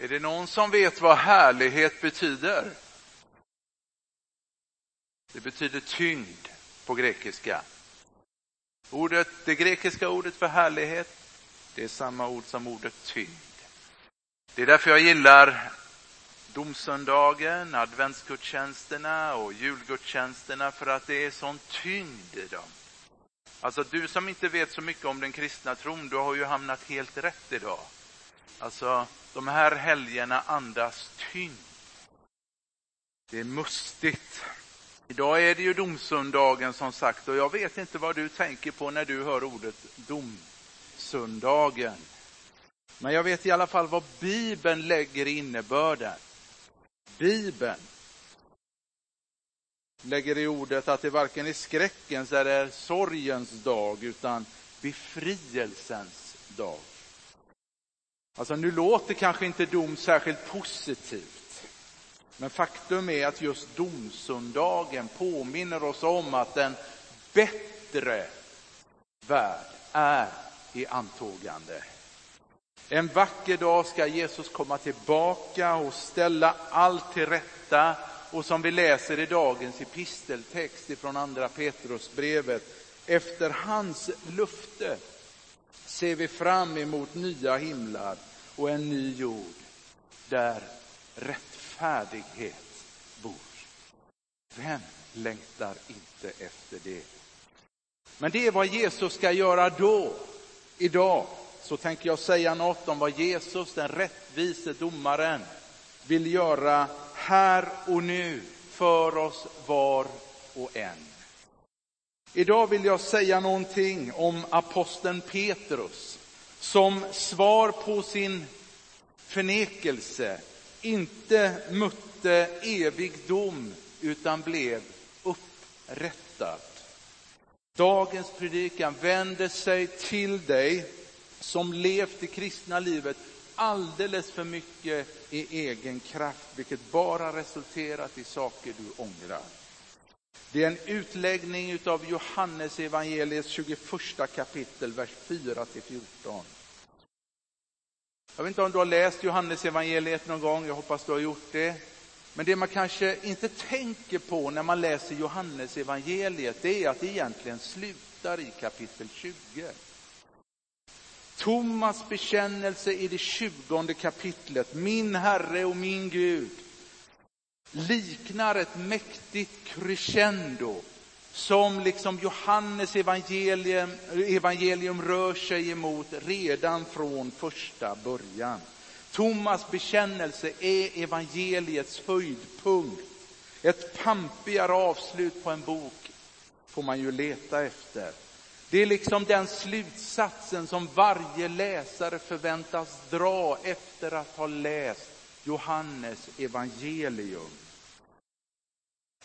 Är det någon som vet vad härlighet betyder? Det betyder tyngd på grekiska. Ordet, det grekiska ordet för härlighet, det är samma ord som ordet tyngd. Det är därför jag gillar domsöndagen, adventsgudstjänsterna och julgudstjänsterna för att det är sån tyngd i dem. Alltså du som inte vet så mycket om den kristna tron, du har ju hamnat helt rätt idag. Alltså de här helgerna andas tyngd. Det är mustigt. Idag är det ju domsöndagen som sagt och jag vet inte vad du tänker på när du hör ordet domsöndagen. Men jag vet i alla fall vad Bibeln lägger i innebörden. Bibeln lägger i ordet att det varken är skräckens eller sorgens dag utan befrielsens dag. Alltså nu låter kanske inte dom särskilt positivt. Men faktum är att just domsöndagen påminner oss om att en bättre värld är i antågande. En vacker dag ska Jesus komma tillbaka och ställa allt till rätta. Och som vi läser i dagens episteltext ifrån andra Petrusbrevet, efter hans lufte ser vi fram emot nya himlar och en ny jord där rättfärdighet bor. Vem längtar inte efter det? Men det är vad Jesus ska göra då, idag så tänker jag säga något om vad Jesus, den rättvise domaren, vill göra här och nu för oss var och en. Idag vill jag säga någonting om aposteln Petrus som svar på sin förnekelse inte mötte evig dom utan blev upprättad. Dagens predikan vänder sig till dig som levt det kristna livet alldeles för mycket i egen kraft, vilket bara resulterat i saker du ångrar. Det är en utläggning av Johannes evangeliets 21 kapitel, vers 4 14. Jag vet inte om du har läst Johannes evangeliet någon gång, jag hoppas du har gjort det. Men det man kanske inte tänker på när man läser Johannes evangeliet, det är att det egentligen slutar i kapitel 20. Thomas bekännelse i det tjugonde kapitlet, min Herre och min Gud, liknar ett mäktigt crescendo som liksom Johannes evangelium, evangelium rör sig emot redan från första början. Thomas bekännelse är evangeliets höjdpunkt. Ett pampigare avslut på en bok får man ju leta efter. Det är liksom den slutsatsen som varje läsare förväntas dra efter att ha läst Johannes evangelium.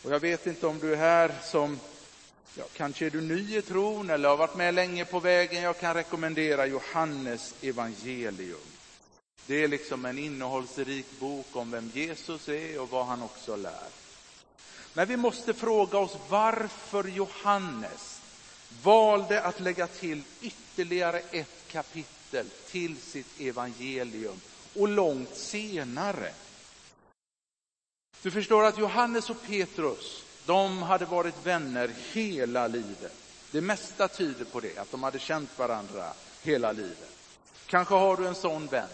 Och jag vet inte om du är här som, ja, kanske är du ny i tron eller har varit med länge på vägen. Jag kan rekommendera Johannes evangelium. Det är liksom en innehållsrik bok om vem Jesus är och vad han också lär. Men vi måste fråga oss varför Johannes valde att lägga till ytterligare ett kapitel till sitt evangelium och långt senare. Du förstår att Johannes och Petrus, de hade varit vänner hela livet. Det mesta tyder på det, att de hade känt varandra hela livet. Kanske har du en sån vän.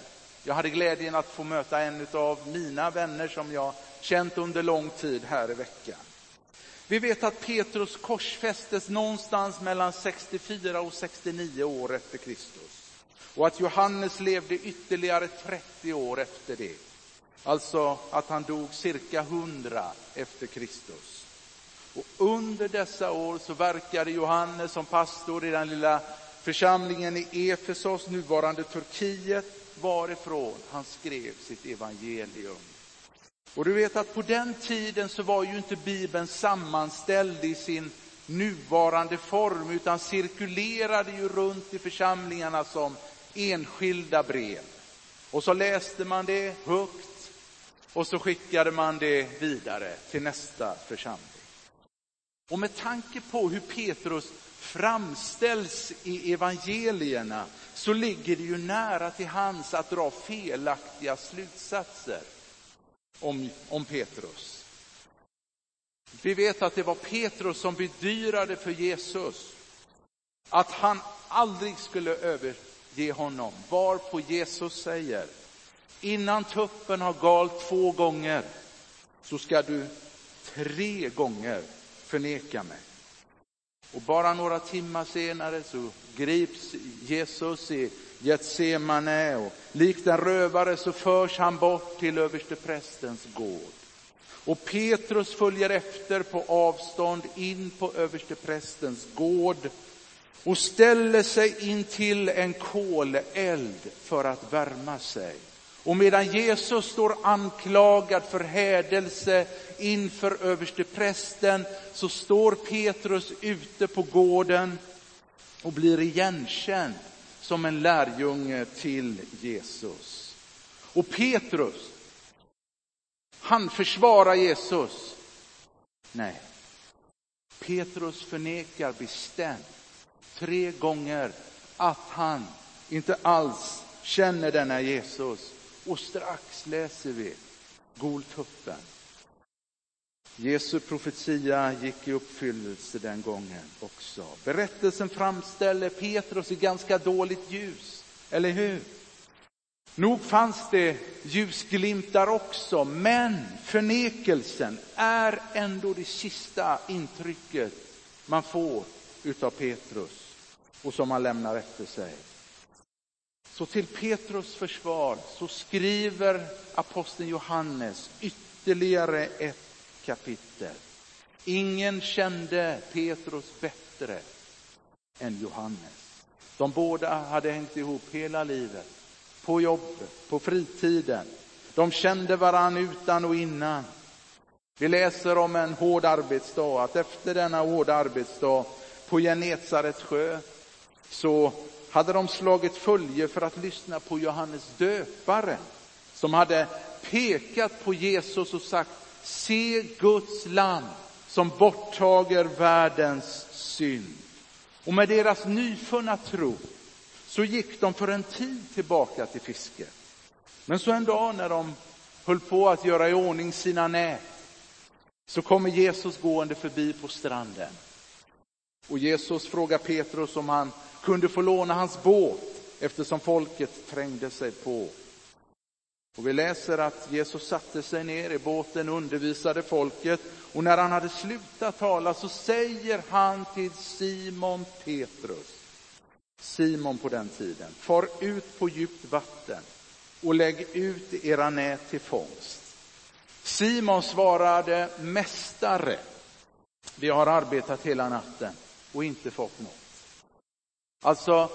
Jag hade glädjen att få möta en av mina vänner som jag känt under lång tid här i veckan. Vi vet att Petrus korsfästes någonstans mellan 64 och 69 år efter Kristus. Och att Johannes levde ytterligare 30 år efter det. Alltså att han dog cirka 100 efter Kristus. Och under dessa år så verkade Johannes som pastor i den lilla församlingen i Efesos, nuvarande Turkiet, varifrån han skrev sitt evangelium. Och du vet att på den tiden så var ju inte Bibeln sammanställd i sin nuvarande form utan cirkulerade ju runt i församlingarna som enskilda brev. Och så läste man det högt och så skickade man det vidare till nästa församling. Och med tanke på hur Petrus framställs i evangelierna så ligger det ju nära till hands att dra felaktiga slutsatser om, om Petrus. Vi vet att det var Petrus som bedyrade för Jesus att han aldrig skulle ge honom, varpå Jesus säger innan tuppen har galt två gånger så ska du tre gånger förneka mig. Och bara några timmar senare så grips Jesus i Getsemane och likt en rövare så förs han bort till översteprästens gård. Och Petrus följer efter på avstånd in på översteprästens gård och ställer sig in till en koleld för att värma sig. Och medan Jesus står anklagad för hädelse inför översteprästen så står Petrus ute på gården och blir igenkänd som en lärjunge till Jesus. Och Petrus, han försvarar Jesus. Nej, Petrus förnekar bestämt tre gånger att han inte alls känner denna Jesus. Och strax läser vi Goltuppen. Jesu profetia gick i uppfyllelse den gången också. Berättelsen framställer Petrus i ganska dåligt ljus, eller hur? Nog fanns det ljusglimtar också, men förnekelsen är ändå det sista intrycket man får utav Petrus och som han lämnar efter sig. Så till Petrus försvar så skriver aposteln Johannes ytterligare ett kapitel. Ingen kände Petrus bättre än Johannes. De båda hade hängt ihop hela livet, på jobbet, på fritiden. De kände varann utan och innan. Vi läser om en hård arbetsdag, att efter denna hårda arbetsdag på Genesarets sjö så hade de slagit följe för att lyssna på Johannes döparen som hade pekat på Jesus och sagt se Guds lam som borttager världens synd. Och med deras nyfunna tro så gick de för en tid tillbaka till fisket. Men så en dag när de höll på att göra i ordning sina nät så kommer Jesus gående förbi på stranden. Och Jesus frågar Petrus om han kunde få låna hans båt eftersom folket trängde sig på. Och vi läser att Jesus satte sig ner i båten och undervisade folket och när han hade slutat tala så säger han till Simon Petrus, Simon på den tiden, far ut på djupt vatten och lägg ut era nät till fångst. Simon svarade, Mästare, vi har arbetat hela natten och inte fått något. Alltså,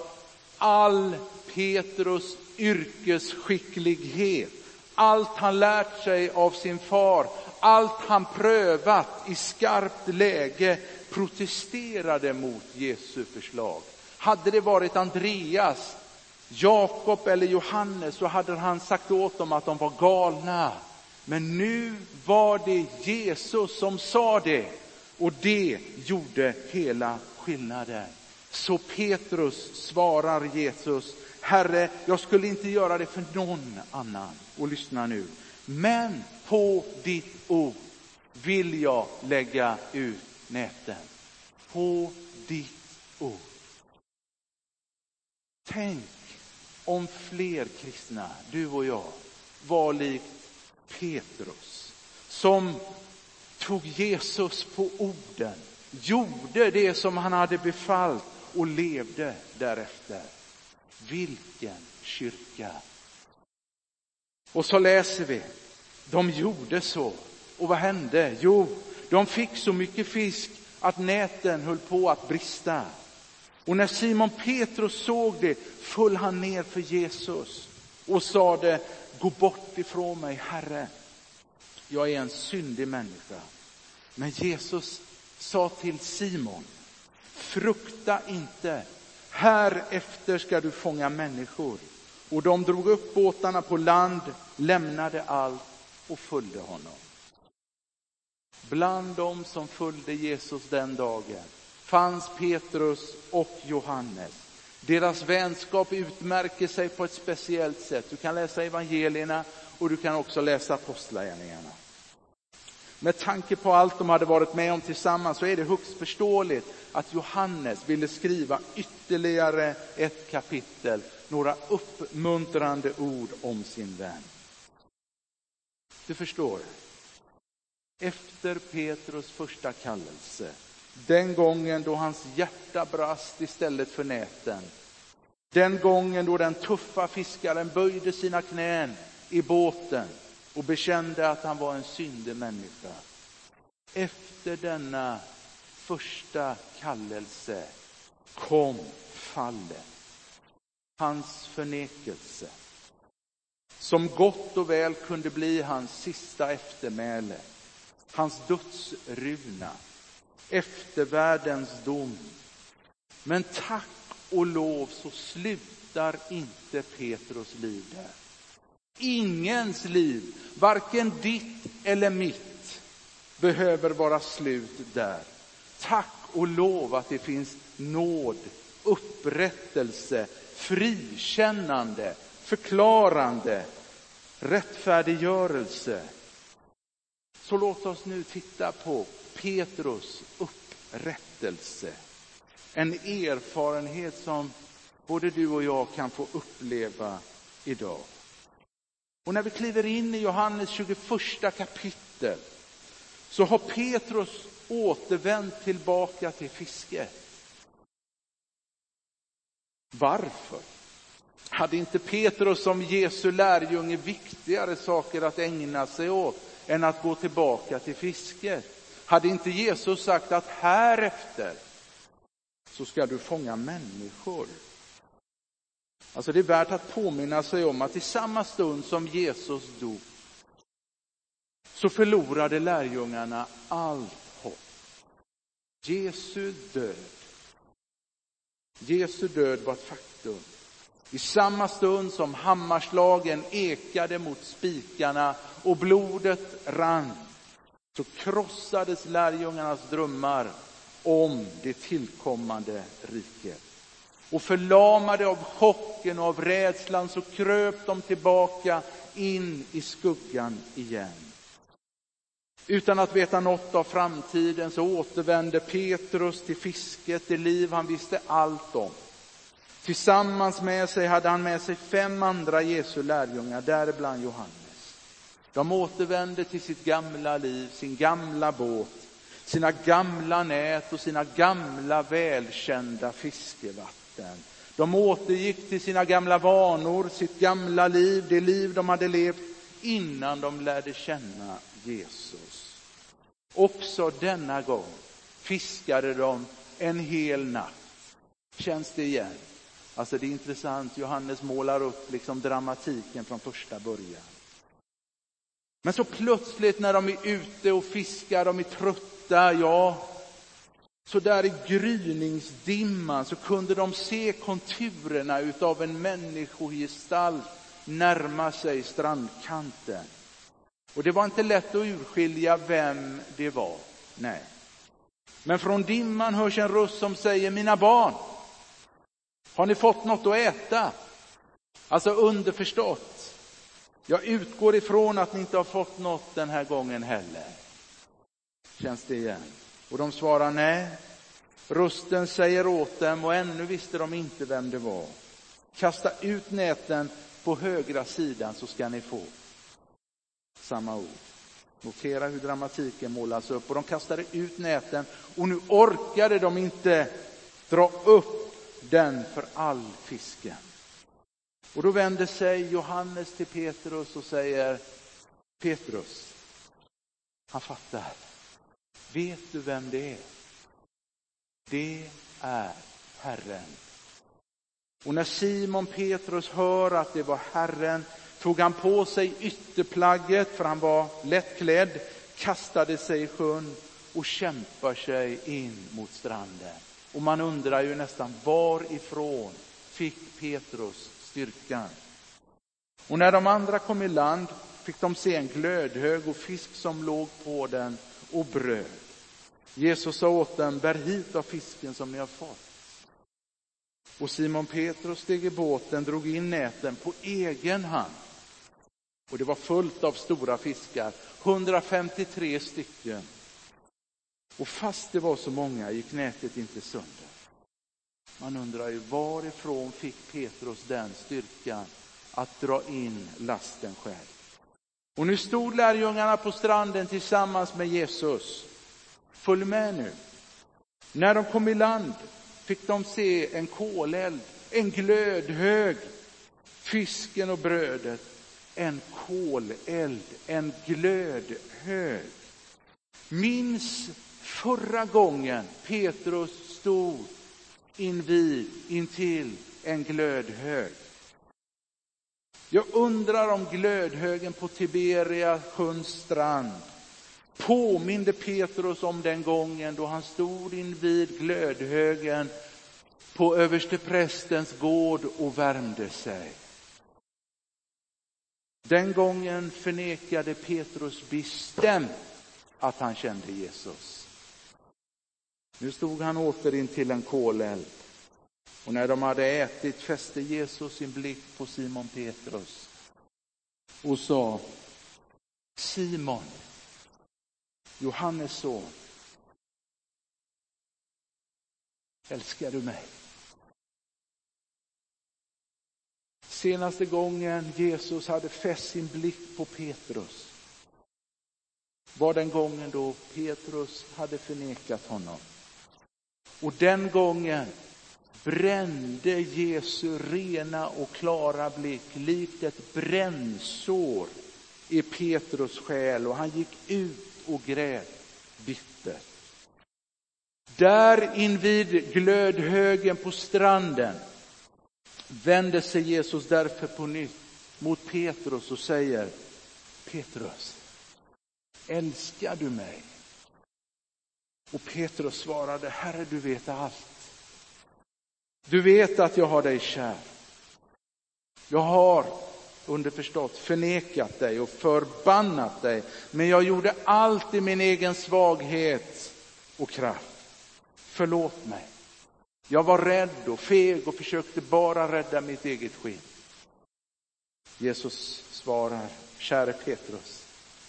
all Petrus yrkesskicklighet, allt han lärt sig av sin far, allt han prövat i skarpt läge protesterade mot Jesu förslag. Hade det varit Andreas, Jakob eller Johannes så hade han sagt åt dem att de var galna. Men nu var det Jesus som sa det och det gjorde hela skillnaden. Så Petrus svarar Jesus, Herre, jag skulle inte göra det för någon annan. Och lyssna nu. Men på ditt ord vill jag lägga ut näten. På ditt ord. Tänk om fler kristna, du och jag, var likt Petrus som tog Jesus på orden, gjorde det som han hade befallt och levde därefter. Vilken kyrka! Och så läser vi, de gjorde så. Och vad hände? Jo, de fick så mycket fisk att näten höll på att brista. Och när Simon Petrus såg det föll han ner för Jesus och sade, gå bort ifrån mig, Herre. Jag är en syndig människa. Men Jesus sa till Simon, frukta inte, här efter ska du fånga människor. Och de drog upp båtarna på land, lämnade allt och följde honom. Bland dem som följde Jesus den dagen fanns Petrus och Johannes. Deras vänskap utmärker sig på ett speciellt sätt. Du kan läsa evangelierna och du kan också läsa apostlagärningarna. Med tanke på allt de hade varit med om tillsammans så är det högst förståeligt att Johannes ville skriva ytterligare ett kapitel, några uppmuntrande ord om sin vän. Du förstår, efter Petrus första kallelse, den gången då hans hjärta brast istället för näten, den gången då den tuffa fiskaren böjde sina knän i båten och bekände att han var en syndig människa. Efter denna första kallelse kom fallet, hans förnekelse som gott och väl kunde bli hans sista eftermäle, hans dödsruna, eftervärldens dom. Men tack och lov så slutar inte Petrus liv där. Ingens liv, varken ditt eller mitt, behöver vara slut där. Tack och lov att det finns nåd, upprättelse, frikännande, förklarande, rättfärdiggörelse. Så låt oss nu titta på Petrus upprättelse. En erfarenhet som både du och jag kan få uppleva idag. Och när vi kliver in i Johannes 21 kapitel så har Petrus återvänt tillbaka till fisket. Varför? Hade inte Petrus som Jesu lärjunge viktigare saker att ägna sig åt än att gå tillbaka till fisket? Hade inte Jesus sagt att härefter så ska du fånga människor? Alltså det är värt att påminna sig om att i samma stund som Jesus dog så förlorade lärjungarna allt hopp. Jesu död. Jesu död var ett faktum. I samma stund som hammarslagen ekade mot spikarna och blodet rann så krossades lärjungarnas drömmar om det tillkommande riket. Och förlamade av chocken och av rädslan så kröp de tillbaka in i skuggan igen. Utan att veta något av framtiden så återvände Petrus till fisket, det liv han visste allt om. Tillsammans med sig hade han med sig fem andra Jesu lärjungar, däribland Johannes. De återvände till sitt gamla liv, sin gamla båt, sina gamla nät och sina gamla välkända fiskevatten. De återgick till sina gamla vanor, sitt gamla liv, det liv de hade levt innan de lärde känna Jesus. Också denna gång fiskade de en hel natt. Känns det igen? Alltså det är intressant, Johannes målar upp liksom dramatiken från första början. Men så plötsligt när de är ute och fiskar, de är trötta, ja, så där i gryningsdimman så kunde de se konturerna utav en människogestalt närma sig strandkanten. Och det var inte lätt att urskilja vem det var. Nej. Men från dimman hörs en röst som säger, mina barn, har ni fått något att äta? Alltså underförstått. Jag utgår ifrån att ni inte har fått något den här gången heller. Känns det igen? Och de svarar nej. Rösten säger åt dem och ännu visste de inte vem det var. Kasta ut näten på högra sidan så ska ni få. Samma ord. Notera hur dramatiken målas upp. Och de kastade ut näten och nu orkade de inte dra upp den för all fisken. Och då vänder sig Johannes till Petrus och säger Petrus, han fattar. Vet du vem det är? Det är Herren. Och när Simon Petrus hör att det var Herren tog han på sig ytterplagget, för han var lättklädd, kastade sig i sjön och kämpar sig in mot stranden. Och man undrar ju nästan varifrån fick Petrus styrkan? Och när de andra kom i land fick de se en glödhög och fisk som låg på den och bröd. Jesus sa åt dem, bär hit av fisken som ni har fått. Och Simon Petrus steg i båten, drog in näten på egen hand. Och det var fullt av stora fiskar, 153 stycken. Och fast det var så många gick nätet inte sönder. Man undrar ju varifrån fick Petrus den styrkan att dra in lasten själv. Och nu stod lärjungarna på stranden tillsammans med Jesus. Följ med nu. När de kom i land fick de se en koleld, en glödhög, fisken och brödet, en koleld, en glödhög. Minns förra gången Petrus stod invid, intill en glödhög. Jag undrar om glödhögen på Tiberia sjöns strand påminde Petrus om den gången då han stod invid glödhögen på översteprästens gård och värmde sig. Den gången förnekade Petrus bestämt att han kände Jesus. Nu stod han åter in till en koleld. Och när de hade ätit fäste Jesus sin blick på Simon Petrus och sa Simon, Johannes son, älskar du mig? Senaste gången Jesus hade fäst sin blick på Petrus var den gången då Petrus hade förnekat honom. Och den gången brände Jesu rena och klara blick likt ett brännsår i Petrus själ och han gick ut och grät bittert. Där invid glödhögen på stranden vänder sig Jesus därför på nytt mot Petrus och säger Petrus, älskar du mig? Och Petrus svarade, Herre du vet allt. Du vet att jag har dig kär. Jag har underförstått förnekat dig och förbannat dig, men jag gjorde allt i min egen svaghet och kraft. Förlåt mig. Jag var rädd och feg och försökte bara rädda mitt eget skinn. Jesus svarar, käre Petrus,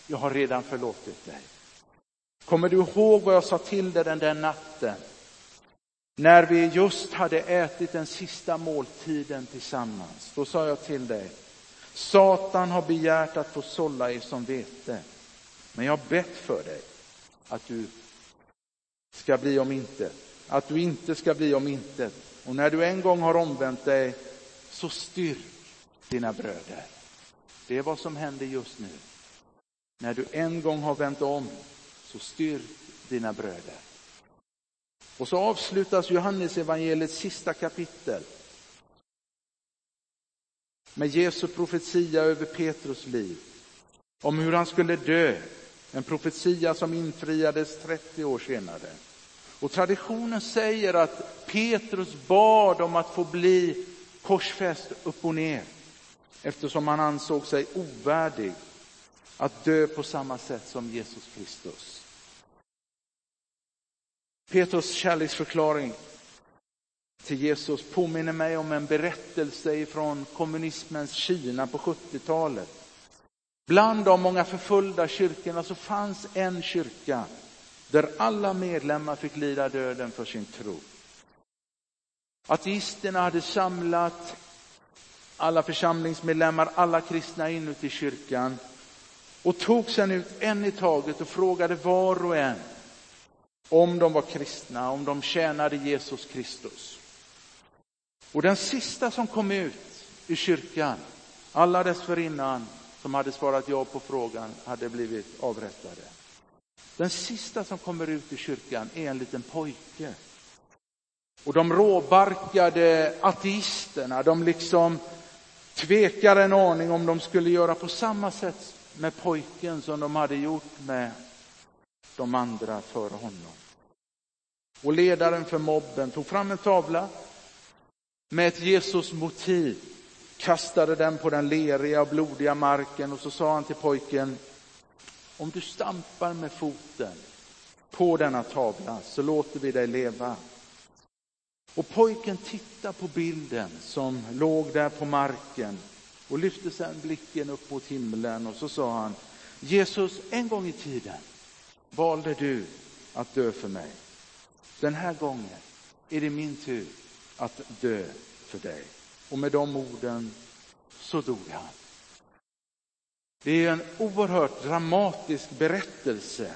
jag har redan förlåtit dig. Kommer du ihåg vad jag sa till dig den där natten? När vi just hade ätit den sista måltiden tillsammans, då sa jag till dig, Satan har begärt att få sålla er som vete, men jag har bett för dig att du ska bli om intet, att du inte ska bli om intet. Och när du en gång har omvänt dig, så styrk dina bröder. Det är vad som händer just nu. När du en gång har vänt om, så styrk dina bröder. Och så avslutas Johannes evangeliets sista kapitel med Jesu profetia över Petrus liv. Om hur han skulle dö. En profetia som infriades 30 år senare. Och traditionen säger att Petrus bad om att få bli korsfäst upp och ner eftersom han ansåg sig ovärdig att dö på samma sätt som Jesus Kristus. Petrus kärleksförklaring till Jesus påminner mig om en berättelse från kommunismens Kina på 70-talet. Bland de många förföljda kyrkorna så fanns en kyrka där alla medlemmar fick lida döden för sin tro. Ateisterna hade samlat alla församlingsmedlemmar, alla kristna inuti kyrkan och tog sedan ut en i taget och frågade var och en om de var kristna, om de tjänade Jesus Kristus. Och den sista som kom ut i kyrkan, alla dessförinnan som hade svarat ja på frågan, hade blivit avrättade. Den sista som kommer ut i kyrkan är en liten pojke. Och de råbarkade ateisterna, de liksom tvekar en aning om de skulle göra på samma sätt med pojken som de hade gjort med de andra före honom. Och ledaren för mobben tog fram en tavla med ett Jesus-motiv, kastade den på den leriga och blodiga marken och så sa han till pojken, om du stampar med foten på denna tavla så låter vi dig leva. Och pojken tittade på bilden som låg där på marken och lyfte sedan blicken upp mot himlen och så sa han Jesus, en gång i tiden valde du att dö för mig. Den här gången är det min tur att dö för dig. Och med de orden så dog han. Det är en oerhört dramatisk berättelse.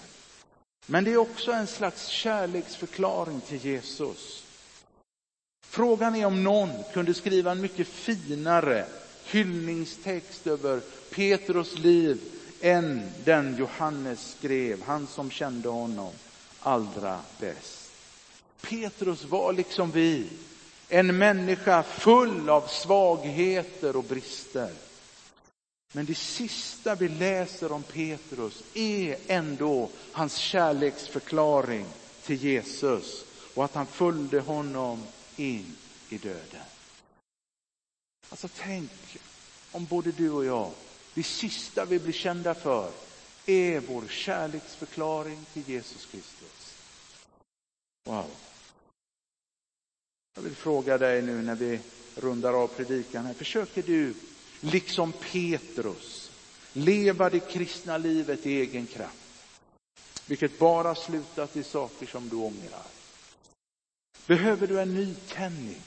Men det är också en slags kärleksförklaring till Jesus. Frågan är om någon kunde skriva en mycket finare hyllningstext över Petrus liv än den Johannes skrev, han som kände honom allra bäst. Petrus var liksom vi en människa full av svagheter och brister. Men det sista vi läser om Petrus är ändå hans kärleksförklaring till Jesus och att han följde honom in i döden. Alltså tänk om både du och jag, det sista vi blir kända för är vår kärleksförklaring till Jesus Kristus. Wow. Jag vill fråga dig nu när vi rundar av predikan här, försöker du liksom Petrus leva det kristna livet i egen kraft? Vilket bara slutat i saker som du ångrar. Behöver du en nytändning?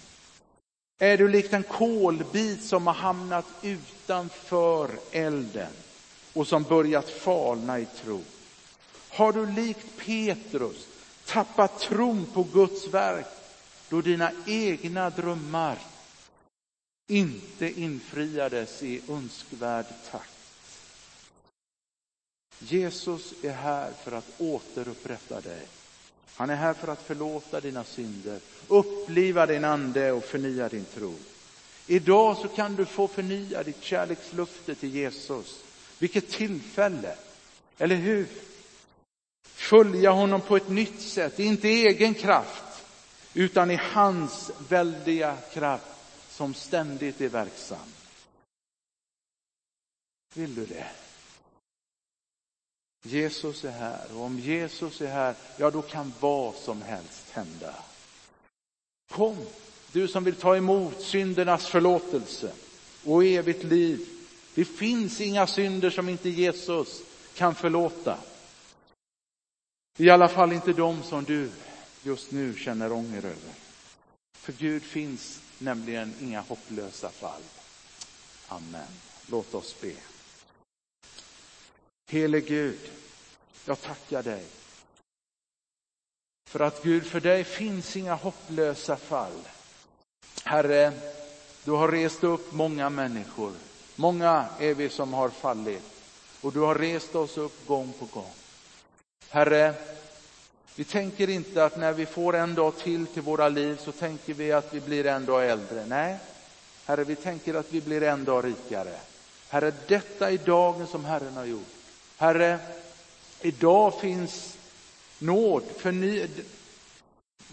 Är du likt en kolbit som har hamnat utanför elden och som börjat falna i tro? Har du likt Petrus tappat tron på Guds verk då dina egna drömmar inte infriades i önskvärd takt? Jesus är här för att återupprätta dig. Han är här för att förlåta dina synder, uppliva din ande och förnya din tro. Idag så kan du få förnya ditt kärlekslufte till Jesus. Vilket tillfälle, eller hur? Följa honom på ett nytt sätt, inte egen kraft, utan i hans väldiga kraft som ständigt är verksam. Vill du det? Jesus är här och om Jesus är här, ja då kan vad som helst hända. Kom, du som vill ta emot syndernas förlåtelse och evigt liv. Det finns inga synder som inte Jesus kan förlåta. I alla fall inte de som du just nu känner ånger över. För Gud finns nämligen inga hopplösa fall. Amen. Låt oss be. Helig Gud, jag tackar dig. För att Gud, för dig finns inga hopplösa fall. Herre, du har rest upp många människor. Många är vi som har fallit. Och du har rest oss upp gång på gång. Herre, vi tänker inte att när vi får en dag till till våra liv så tänker vi att vi blir en dag äldre. Nej, Herre, vi tänker att vi blir en dag rikare. Herre, detta är dagen som Herren har gjort. Herre, idag finns nåd för ny...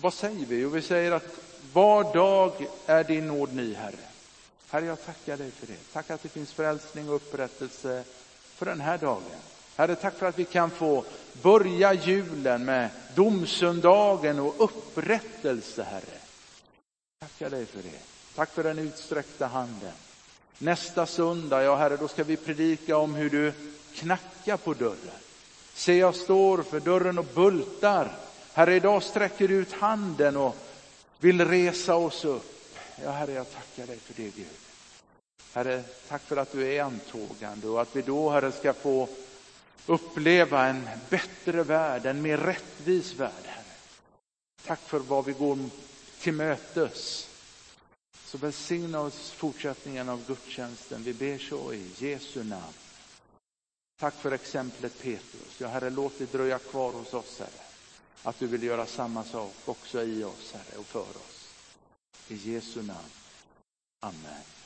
Vad säger vi? Jo, vi säger att var dag är din nåd ny, Herre. Herre, jag tackar dig för det. Tack att det finns frälsning och upprättelse för den här dagen. Herre, tack för att vi kan få börja julen med domsöndagen och upprättelse, Herre. Tackar dig för det. Tack för den utsträckta handen. Nästa söndag, ja Herre, då ska vi predika om hur du knackar på dörren. Se, jag står för dörren och bultar. Herre, idag sträcker du ut handen och vill resa oss upp. Ja, Herre, jag tackar dig för det, Gud. Herre, tack för att du är antågande och att vi då, Herre, ska få uppleva en bättre värld, en mer rättvis värld, Herre. Tack för vad vi går till mötes. Så välsigna oss fortsättningen av gudstjänsten. Vi ber så i Jesu namn. Tack för exemplet Petrus. Ja, Herre, låt det dröja kvar hos oss, Herre. Att du vill göra samma sak också i oss, Herre, och för oss. I Jesu namn. Amen.